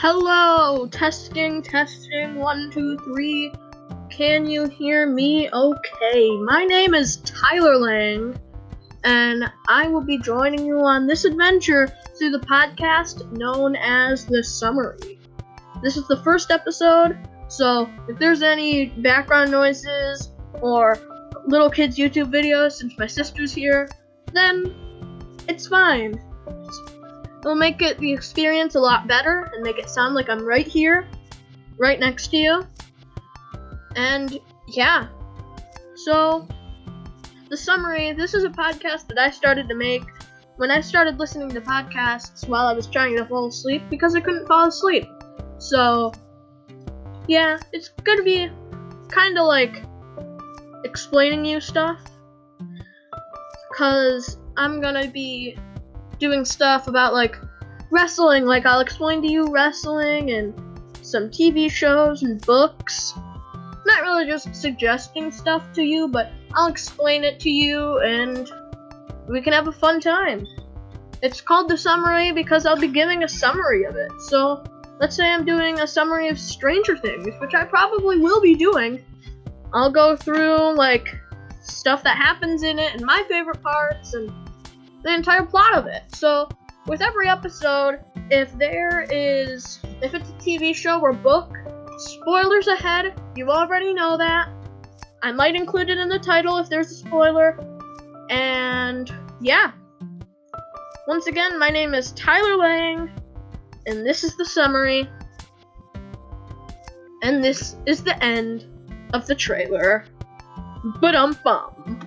Hello, testing, testing, one, two, three. Can you hear me? Okay, my name is Tyler Lang, and I will be joining you on this adventure through the podcast known as The Summary. This is the first episode, so if there's any background noises or little kids' YouTube videos since my sister's here, then it's fine. It'll make it the experience a lot better and make it sound like I'm right here, right next to you. And yeah. So, the summary this is a podcast that I started to make when I started listening to podcasts while I was trying to fall asleep because I couldn't fall asleep. So, yeah, it's gonna be kind of like explaining you stuff. Because I'm gonna be doing stuff about like wrestling. Like I'll explain to you wrestling and some TV shows and books. Not really just suggesting stuff to you, but I'll explain it to you and we can have a fun time. It's called the summary because I'll be giving a summary of it. So let's say I'm doing a summary of Stranger Things, which I probably will be doing. I'll go through like stuff that happens in it and my favorite parts and the entire plot of it. So, with every episode, if there is, if it's a TV show or book, spoilers ahead, you already know that. I might include it in the title if there's a spoiler. And yeah. Once again, my name is Tyler Lang, and this is the summary. And this is the end of the trailer. But um bum.